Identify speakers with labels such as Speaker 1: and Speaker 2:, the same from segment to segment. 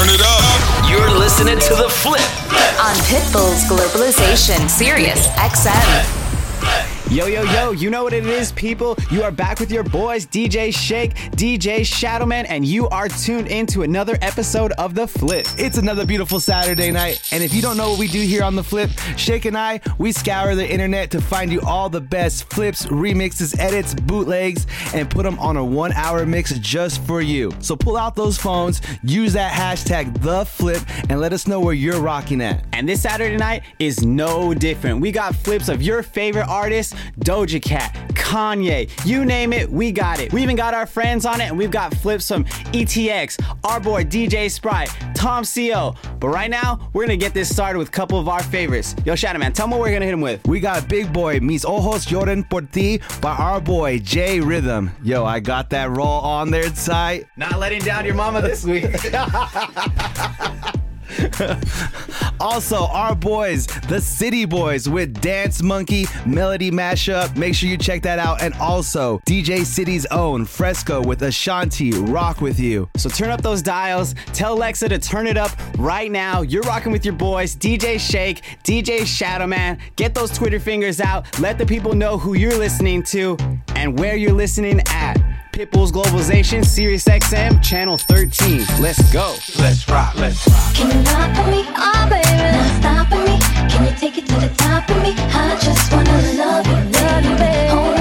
Speaker 1: Turn it up.
Speaker 2: You're listening to The Flip
Speaker 3: on Pitbull's Globalization Sirius XM.
Speaker 4: Yo, yo, yo, you know what it is, people. You are back with your boys, DJ Shake, DJ Shadowman, and you are tuned into another episode of The Flip.
Speaker 5: It's another beautiful Saturday night, and if you don't know what we do here on The Flip, Shake and I, we scour the internet to find you all the best flips, remixes, edits, bootlegs, and put them on a one hour mix just for you. So pull out those phones, use that hashtag The Flip, and let us know where you're rocking at.
Speaker 4: And this Saturday night is no different. We got flips of your favorite artists Doja Cat, Kanye, you name it, we got it. We even got our friends on it, and we've got flips from ETX, our boy DJ Spryte, Tom CO. But right now, we're gonna get this started with a couple of our favorites. Yo, Shadow Man, tell me what we're gonna hit him with.
Speaker 5: We got Big Boy, Mis Ojos Lloran Por Ti by our boy J Rhythm. Yo, I got that roll on there tight.
Speaker 4: Not letting down your mama this week.
Speaker 5: also, our boys, the City Boyz with Dance Monkey Melody Mashup. Make sure you check that out. And also, DJ City's own Fresco with Ashanti Rock with You.
Speaker 4: So turn up those dials. Tell Alexa to turn it up right now. You're rocking with your boys, DJ Shake, DJ Shadowman. Get those Twitter fingers out. Let the people know who you're listening to and where you're listening at. Pitbull's Globalization, Sirius XM, Channel 13. Let's go.
Speaker 1: Let's rock, let's rock.
Speaker 6: Can you rock for me? Oh, baby, not stopping me. Can you take it to the top of me? I just wanna love you, love you, baby.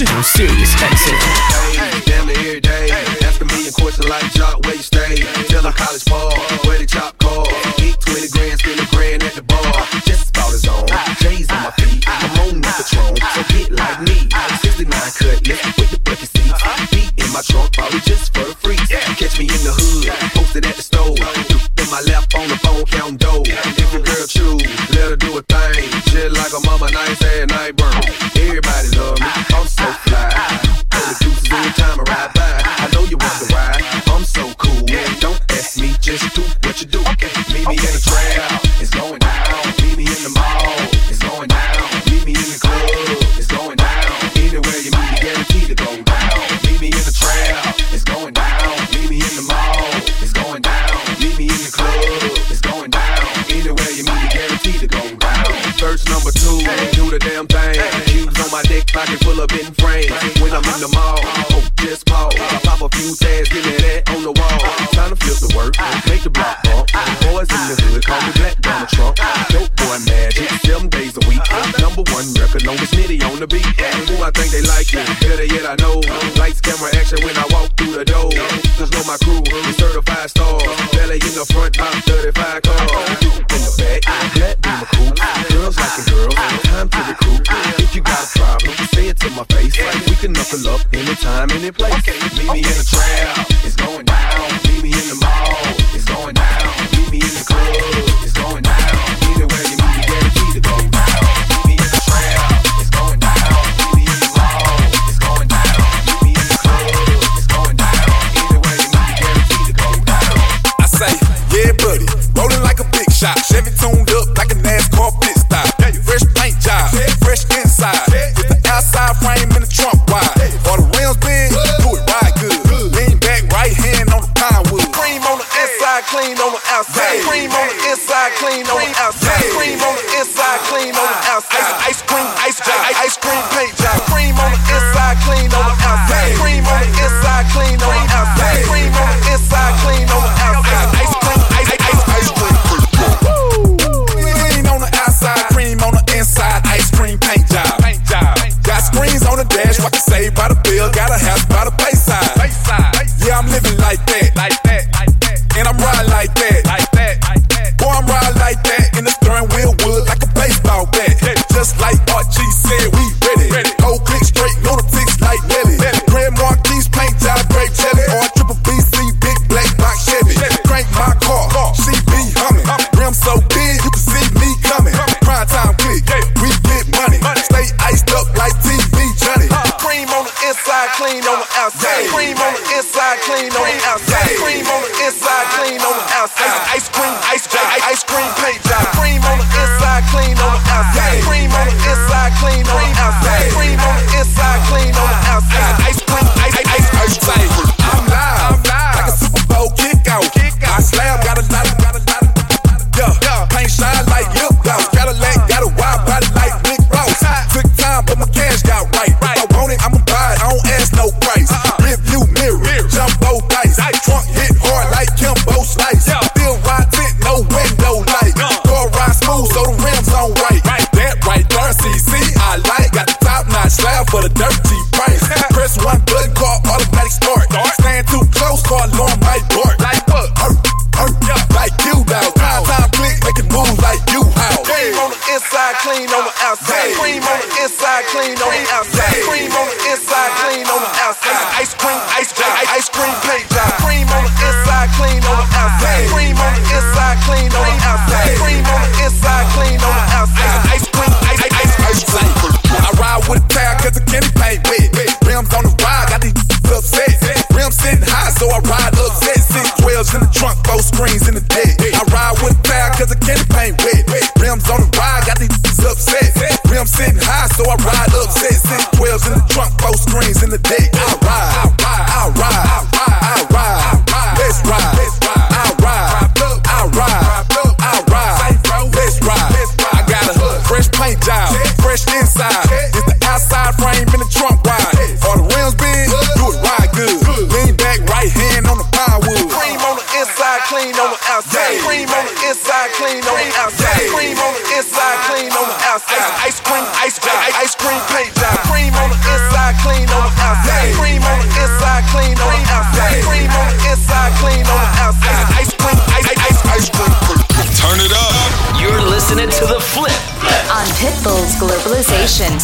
Speaker 7: Globalization.
Speaker 8: I'm serious, Texas. Damn near every day. Ask a million questions like Joc, where you stay? Tell them college ball, where they chop call. Eat 20 grand, spend a grand at the bar. Just about his own. J's on my feet. I'm on the Patron, so get like me. 69 cutlass with the bucket seats. Beat in my trunk, probably just for the freaks. Catch me in the hood, posted at the stove. In my lap on the phone, counting dough. If your girl choose, let her do a thing. Just like a mama, nice ass night burn. me in the crowd, it's going down. Meet me in the mall, it's going down. Meet me in the club, it's going down. Anywhere you meet me, guaranteed to go down. Meet me in the crowd, it's going down. Meet me in the mall, it's going down. Meet me in the club, it's going down. Anywhere you meet me, guaranteed to go down. Verse number two, do the damn thing. Cubes on my
Speaker 9: dick, pocket full of in frames. When I'm in the mall, oh, just pause. Pop a few tags, give me that on the wall. Time to flip the work, make the block trunk. Dope boy magic, seven days a week. Number one record, no Smitty on the beat. And who I think they like it, better yet I know. Lights, camera, action when I walk through the door. Just know my crew is certified stars. Belly in the front, about 35 cars. In the back, that be my crew. Girls like liking girls, time to recruit. If you got a problem, say it to my face. Like we can knuckle up anytime, any place. Meet me in the trap, it's going down.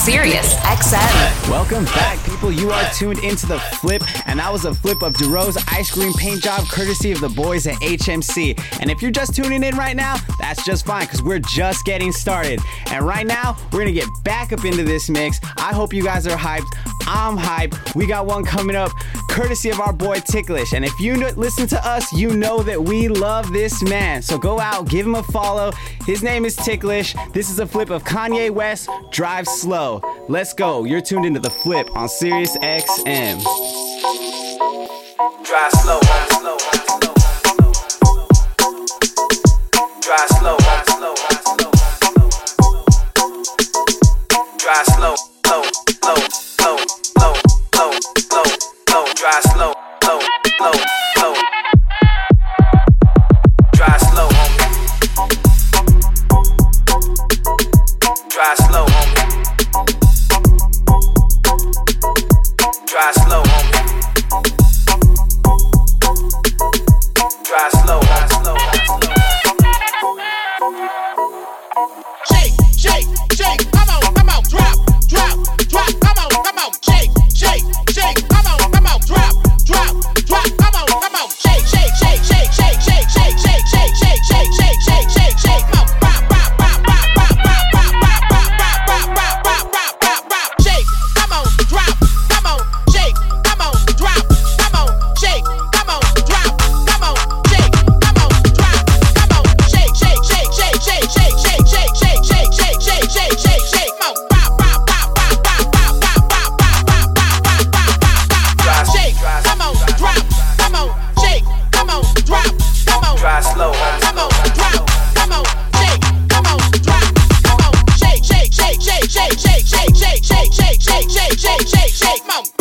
Speaker 3: Sirius XM.
Speaker 4: Welcome back, people. You are tuned into the flip, and that was a flip of Dorrough ice cream paint job courtesy of the boys at HMC. And if you're just tuning in right now, that's just fine because we're just getting started. And right now, we're gonna get back up into this mix. I hope you guys are hyped. I'm hyped. We got one coming up courtesy of our boy Ticklish. And if you listen to us, you know that we love this man. So go out, give him a follow. His name is Ticklish. This is a flip of Kanye West, Drive Slow. Let's go. You're tuned into The Flip on Sirius XM.
Speaker 10: Drive slow, drive slow, drive slow, drive slow. Drive slow. slow,
Speaker 11: slow, slow.
Speaker 12: Shake, shake, shake,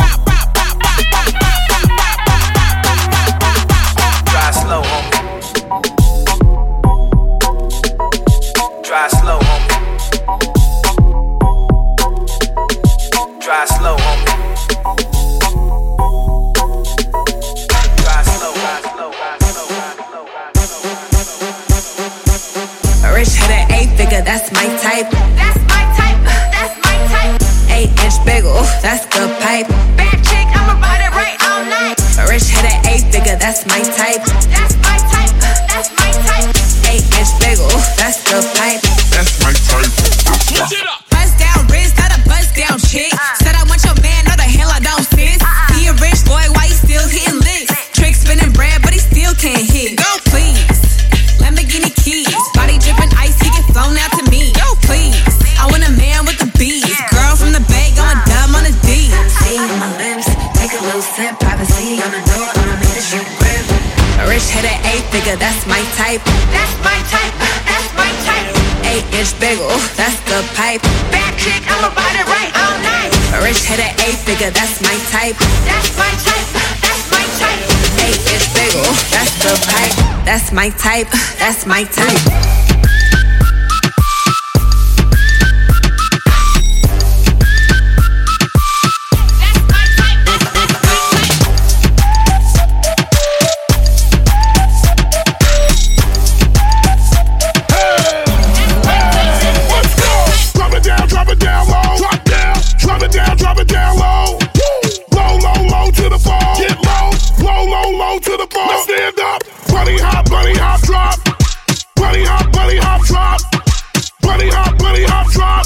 Speaker 13: my type.
Speaker 14: That's my type.
Speaker 13: go to the
Speaker 15: bar. Stand up. Bunny hop, bunny hop, drop. Bunny hop, bunny
Speaker 6: hop, drop. Bunny hop, bunny hop, drop.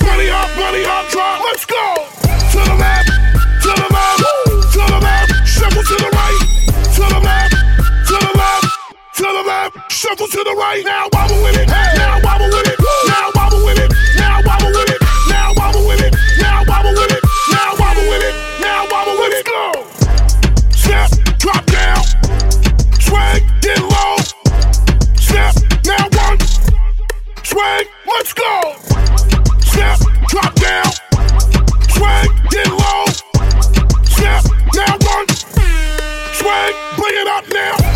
Speaker 6: Bunny hop, bunny hop, drop.
Speaker 16: Let's go. To the left, to the left, to the left. Shuffle to the right, to the left, to the left, to the left. Shuffle to the right. Now wobble with it. Now Let's go. Snap, drop down, swing, get low. Snap, now run, swing,
Speaker 17: bring it up now.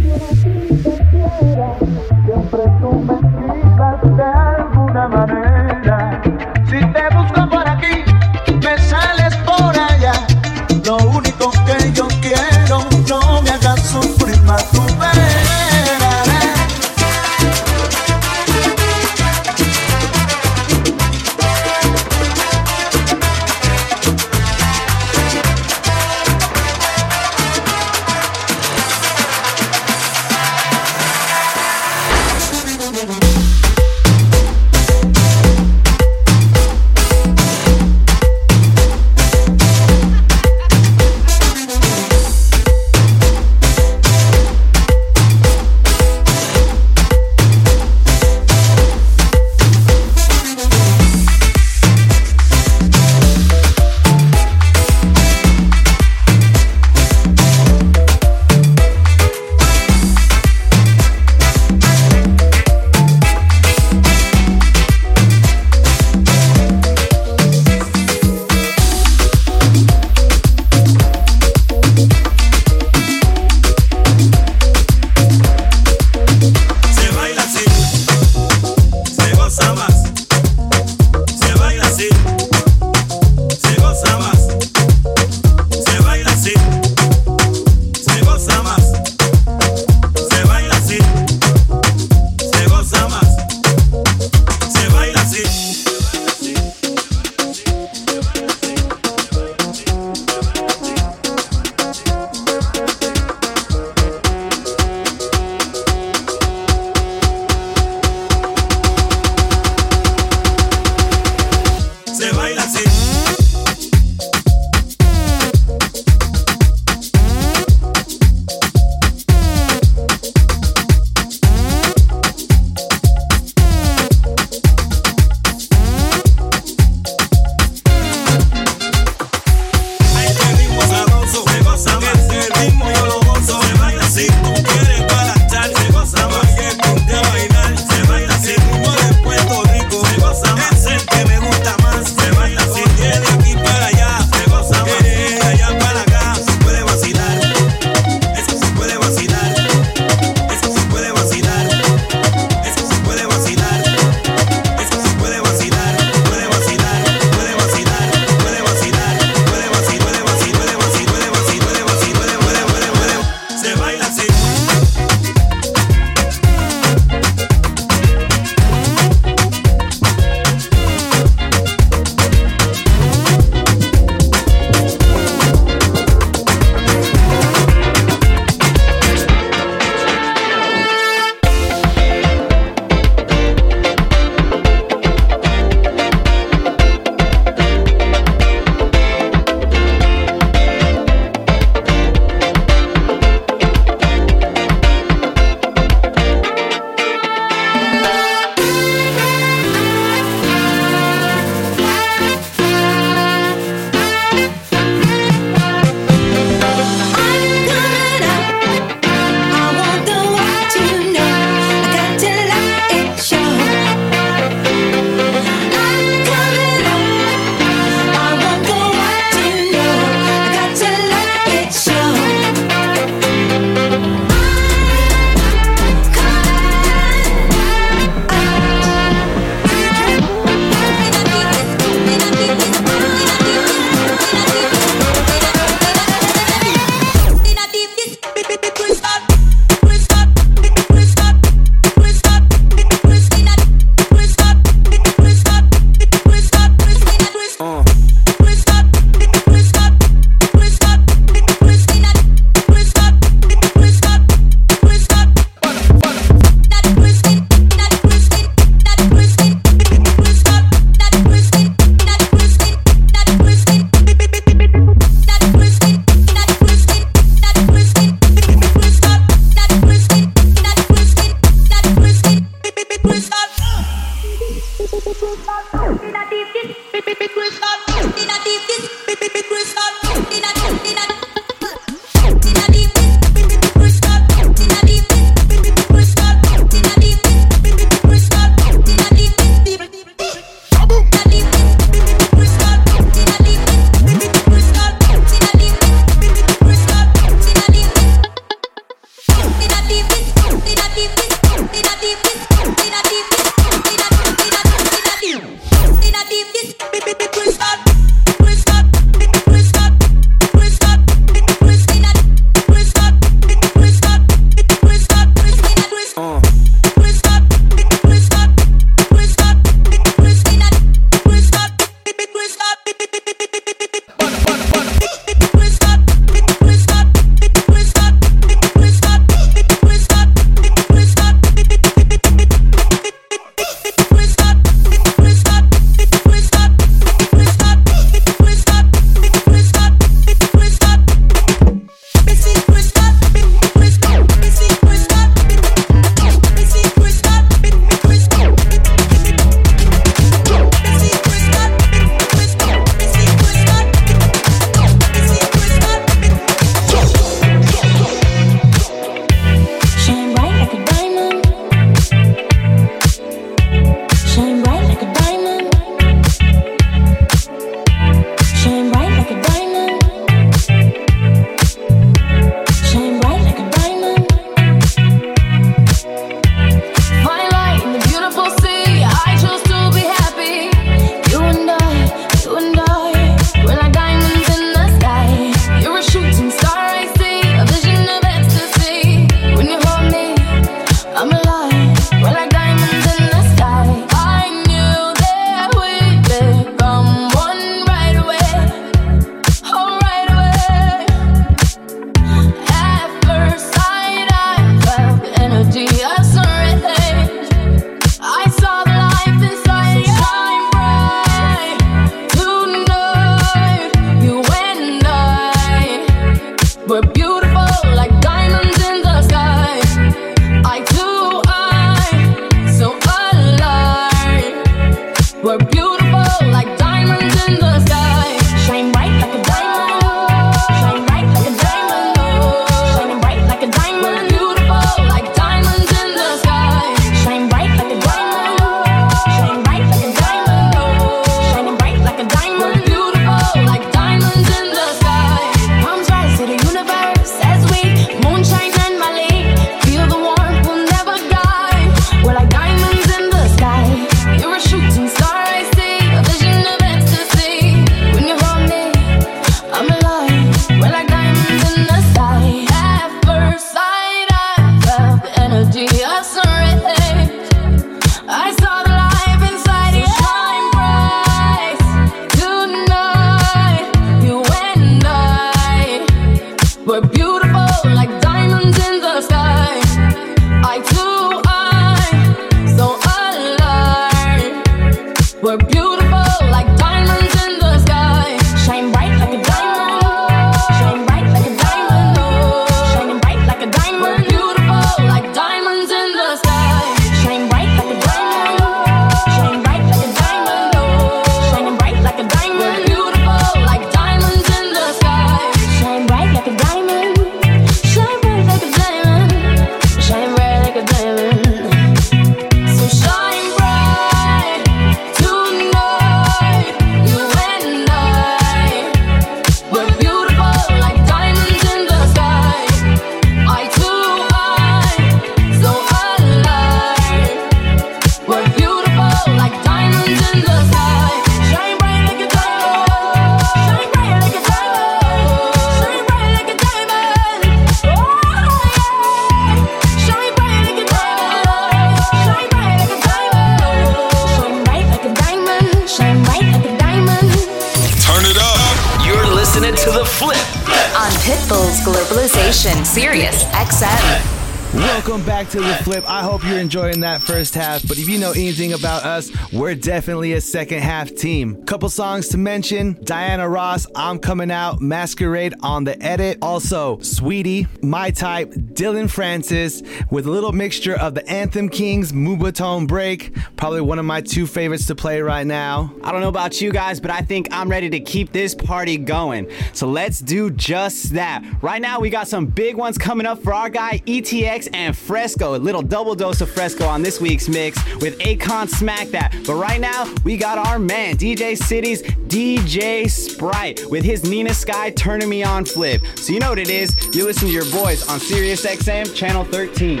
Speaker 17: To the flip.
Speaker 5: I hope you're enjoying that first half. But if you know anything about us, we're definitely a second half team. Couple songs to mention Diana Ross, I'm Coming Out, Masquerade on the edit. Also, Saweetie, My Type, Dillon Francis, with a little mixture of the Anthem Kings, Moombahton Break. Probably one of my two favorites to play right now.
Speaker 4: I don't know about you guys, but I think I'm ready to keep this party going. So let's do just that. Right now, we got some big ones coming up for our guy ETX and Fresco. A little double dose of Fresco on this week's mix with Akon Smack That. But right now, we got our man, DJ City's DJ Spryte, with his Nina Sky turning me on flip. So you know what it is. You listen to your boys on Sirius XM, channel 13.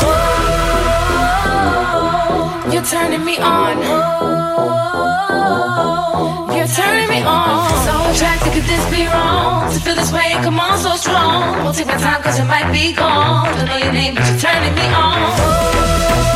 Speaker 16: Oh, You're turning me on. Turning So attracted, could this be wrong? To feel this way, come on, so strong. Won't take my time, cause it might be gone. Don't know your name, but you're turning me on.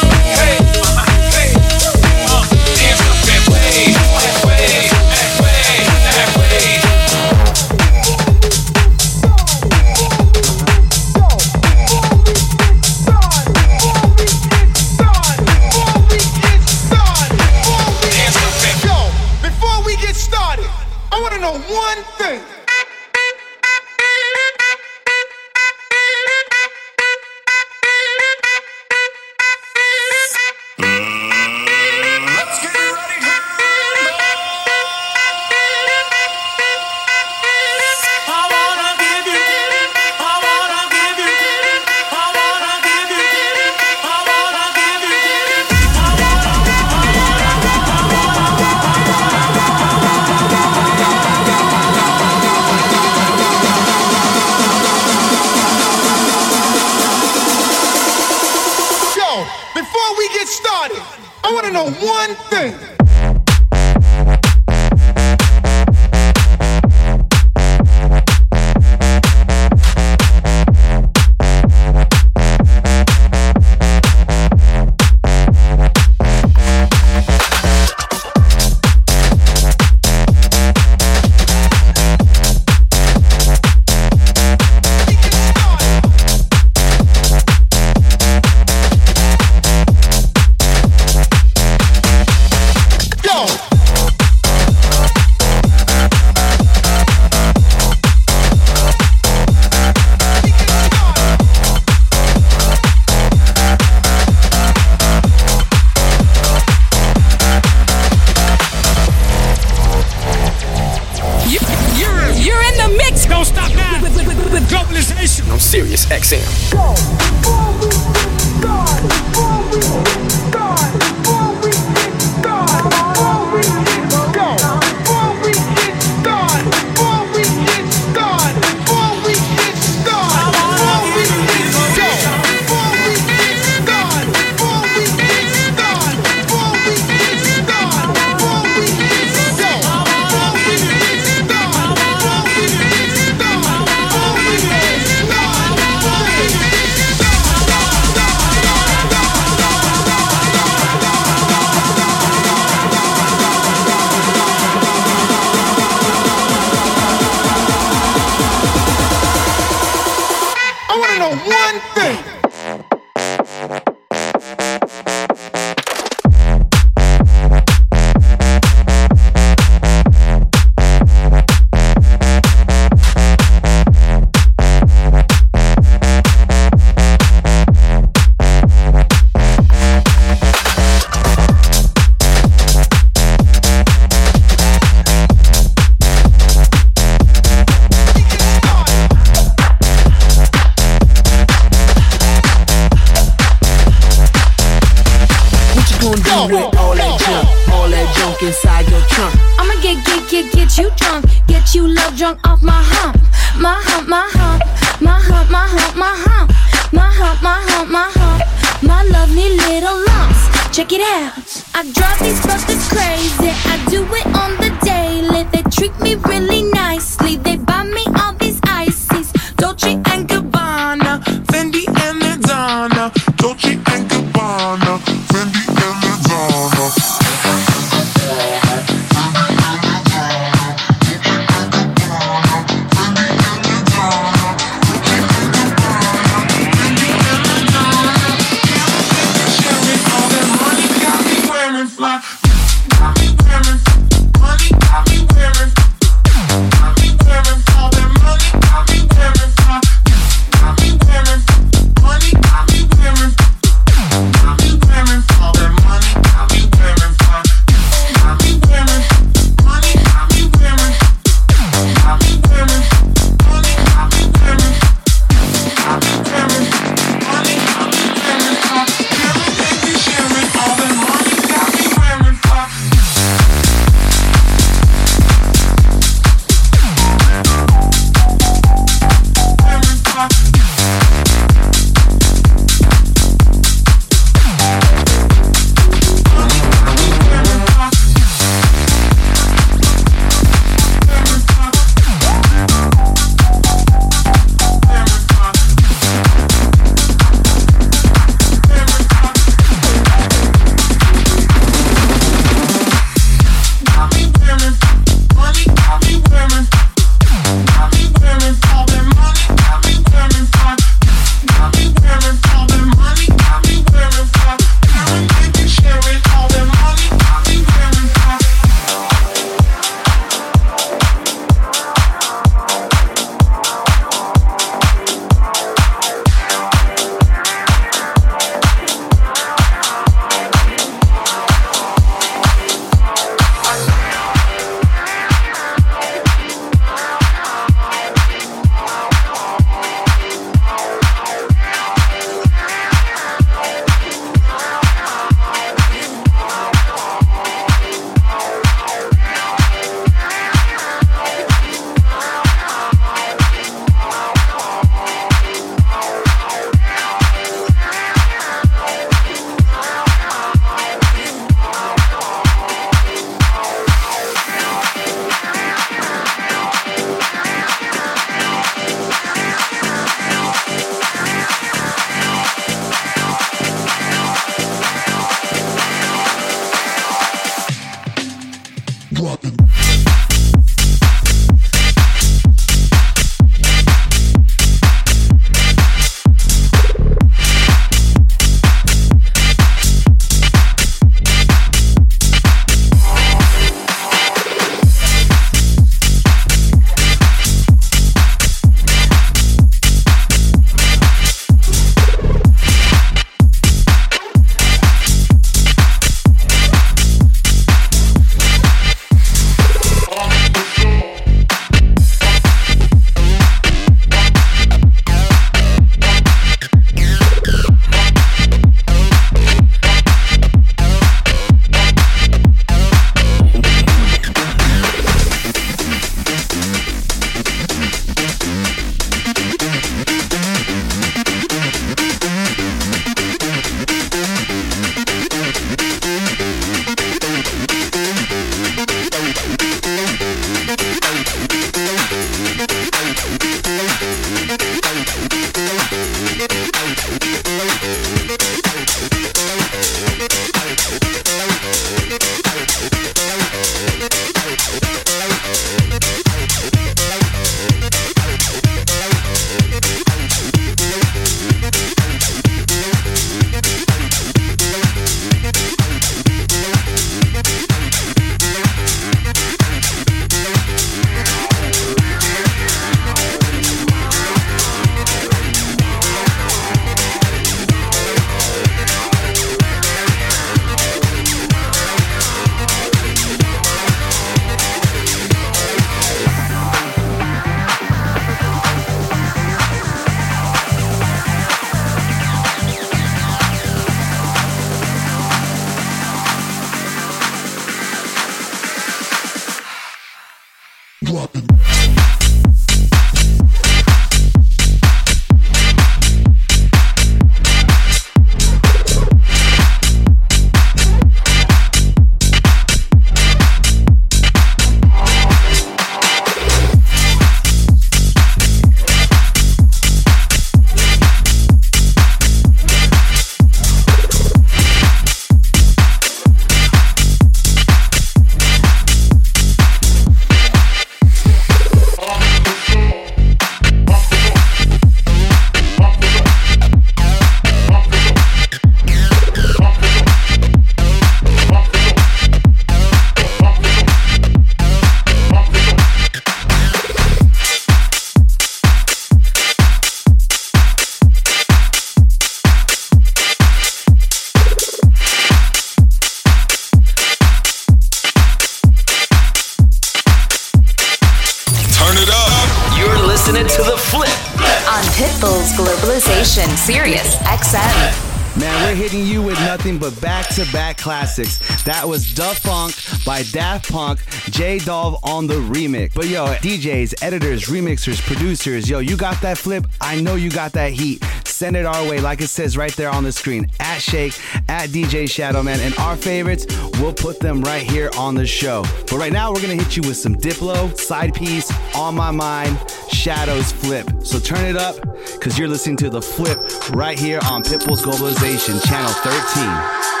Speaker 5: Punk, J Dove on the remix. But yo, DJs, editors, remixers, producers, yo, you got that flip? I know you got that heat. Send it our way, like it says right there on the screen at Shake, at DJ Shadowman, and our favorites, we'll put them right here on the show. But right now, we're gonna hit you with some Diplo, Sidepiece, On My Mind, Shadows Flip. So turn it up, because you're listening to The Flip right here on Pitbull's Globalization, Channel 13.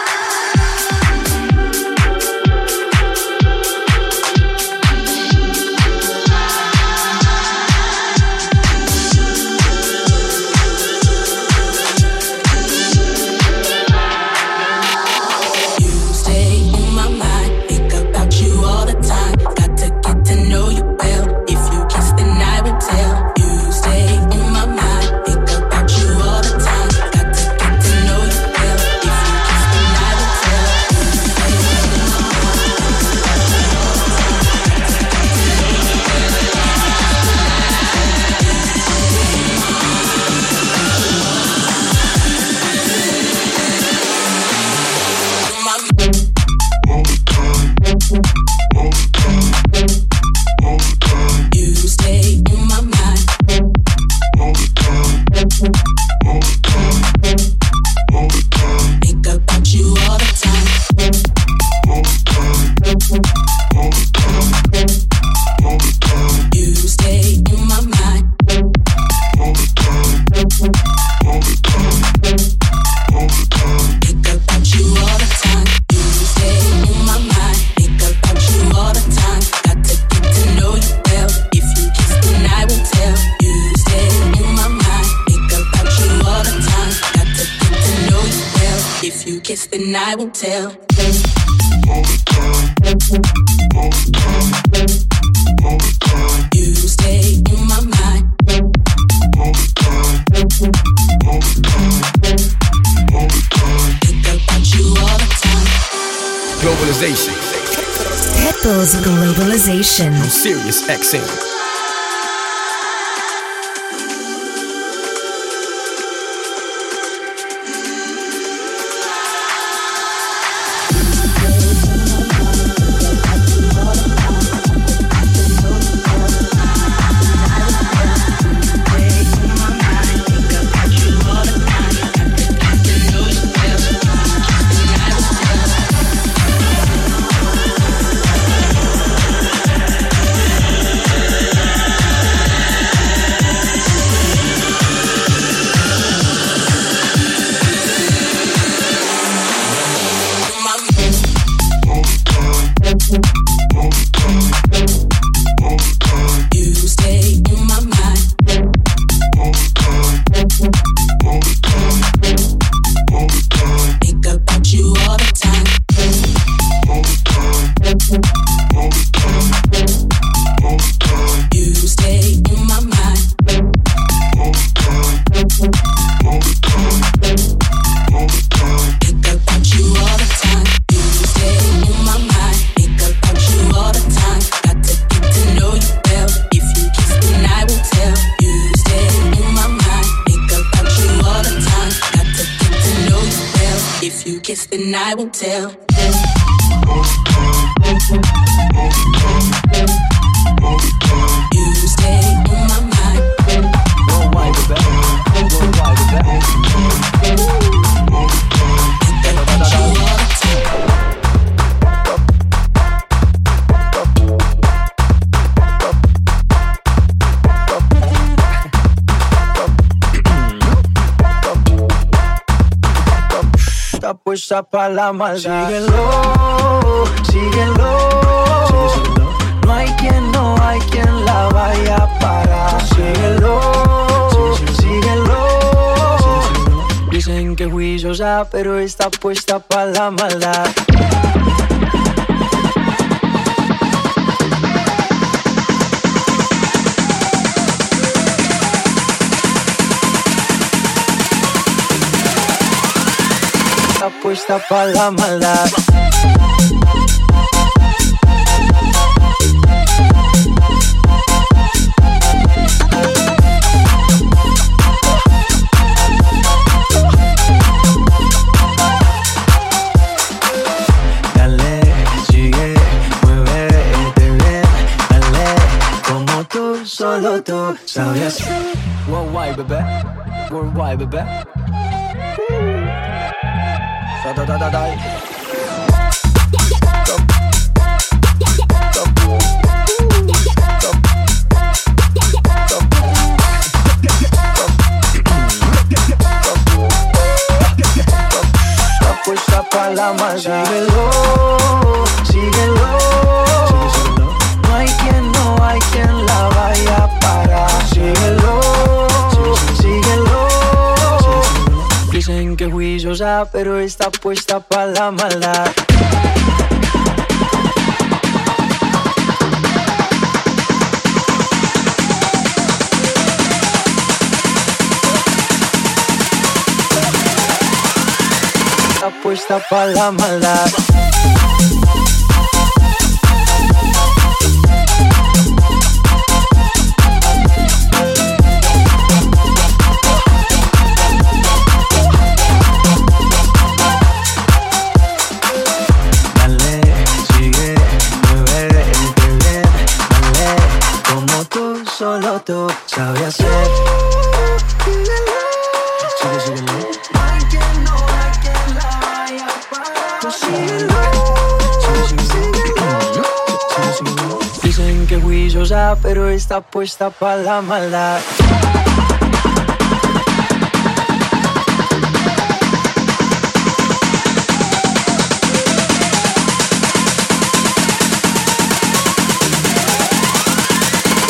Speaker 18: globalization.
Speaker 3: Pet Globalization.
Speaker 18: On Sirius XM.
Speaker 19: está para la maldad. Síguelo, síguelo. No hay quien, no hay quien la vaya a parar. Síguelo, síguelo. Dicen que juiciosa, pero está puesta para la maldad. dispuesta para la maldad. solo tú sabes. Worldwide, bebé. Worldwide, bebé. Da, da, da, da, da. Puesta pa' la maldad. Síguelo, síguelo. Dicen que juiciosa, pero está puesta pa' la maldad. Está puesta pa' la maldad. Está puesta pa' la maldad.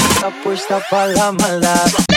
Speaker 19: Está puesta pa' la maldad.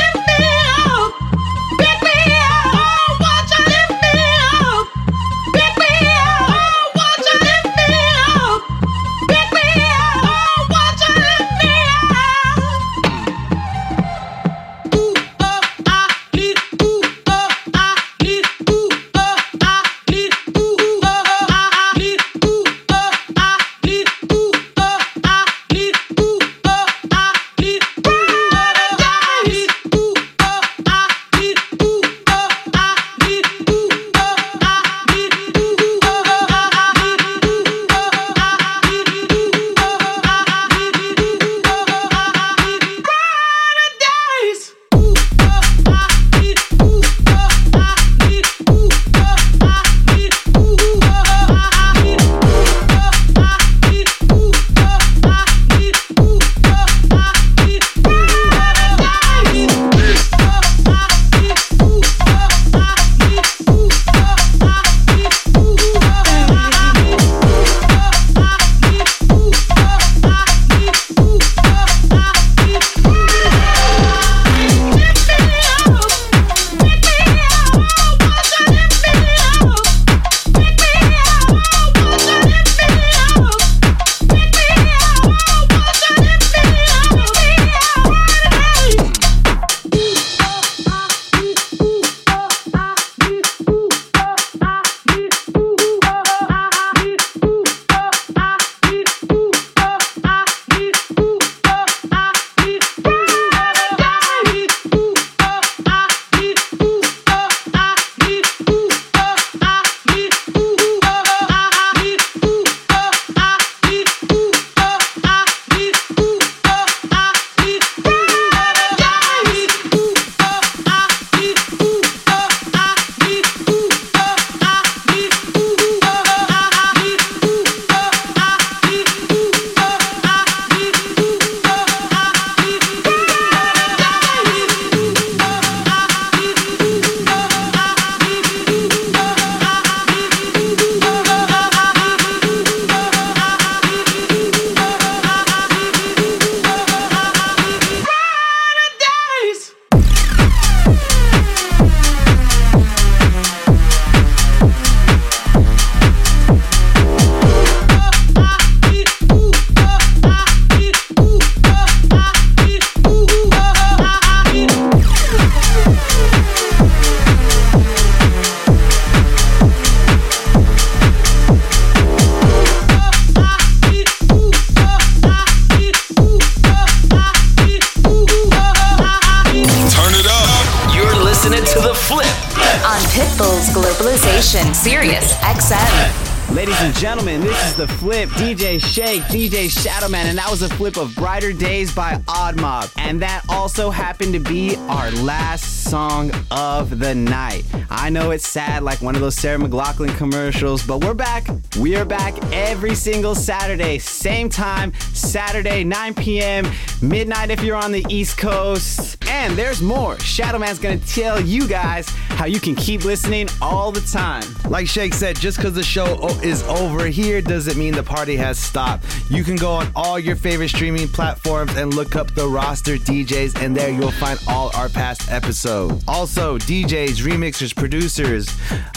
Speaker 4: Flip. DJ Shake, DJ Shadowman, and that was a flip of Brighter Days by Odd Mob. And that also happened to be our last song of the night. I know it's sad, like one of those Sarah McLachlan commercials, but we're back. We are back every single Saturday, same time, Saturday, 9 p.m., midnight if you're on the East Coast. And there's more. Shadowman's gonna tell you guys how you can keep listening all the time.
Speaker 5: Like Shake said, just because the show is over here doesn't mean the party has stopped. You can go on all your favorite streaming platforms and look up the roster DJs, and there you'll find all our past episodes. Also, DJs, remixers, producers,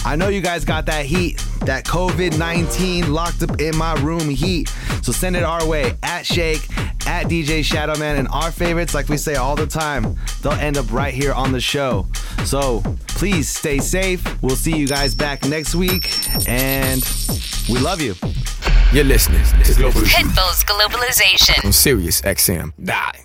Speaker 5: I know you guys got that heat, that COVID 19 locked up in my room heat. So send it our way at Shake, at DJ Shadowman, and our favorites, like we say all the time, they'll end up right here on the show. So please stay safe. We'll see you guys back next week, and we love you.
Speaker 17: You're listening to Global
Speaker 3: Pitbull's Globalization.
Speaker 17: on Sirius XM. Die.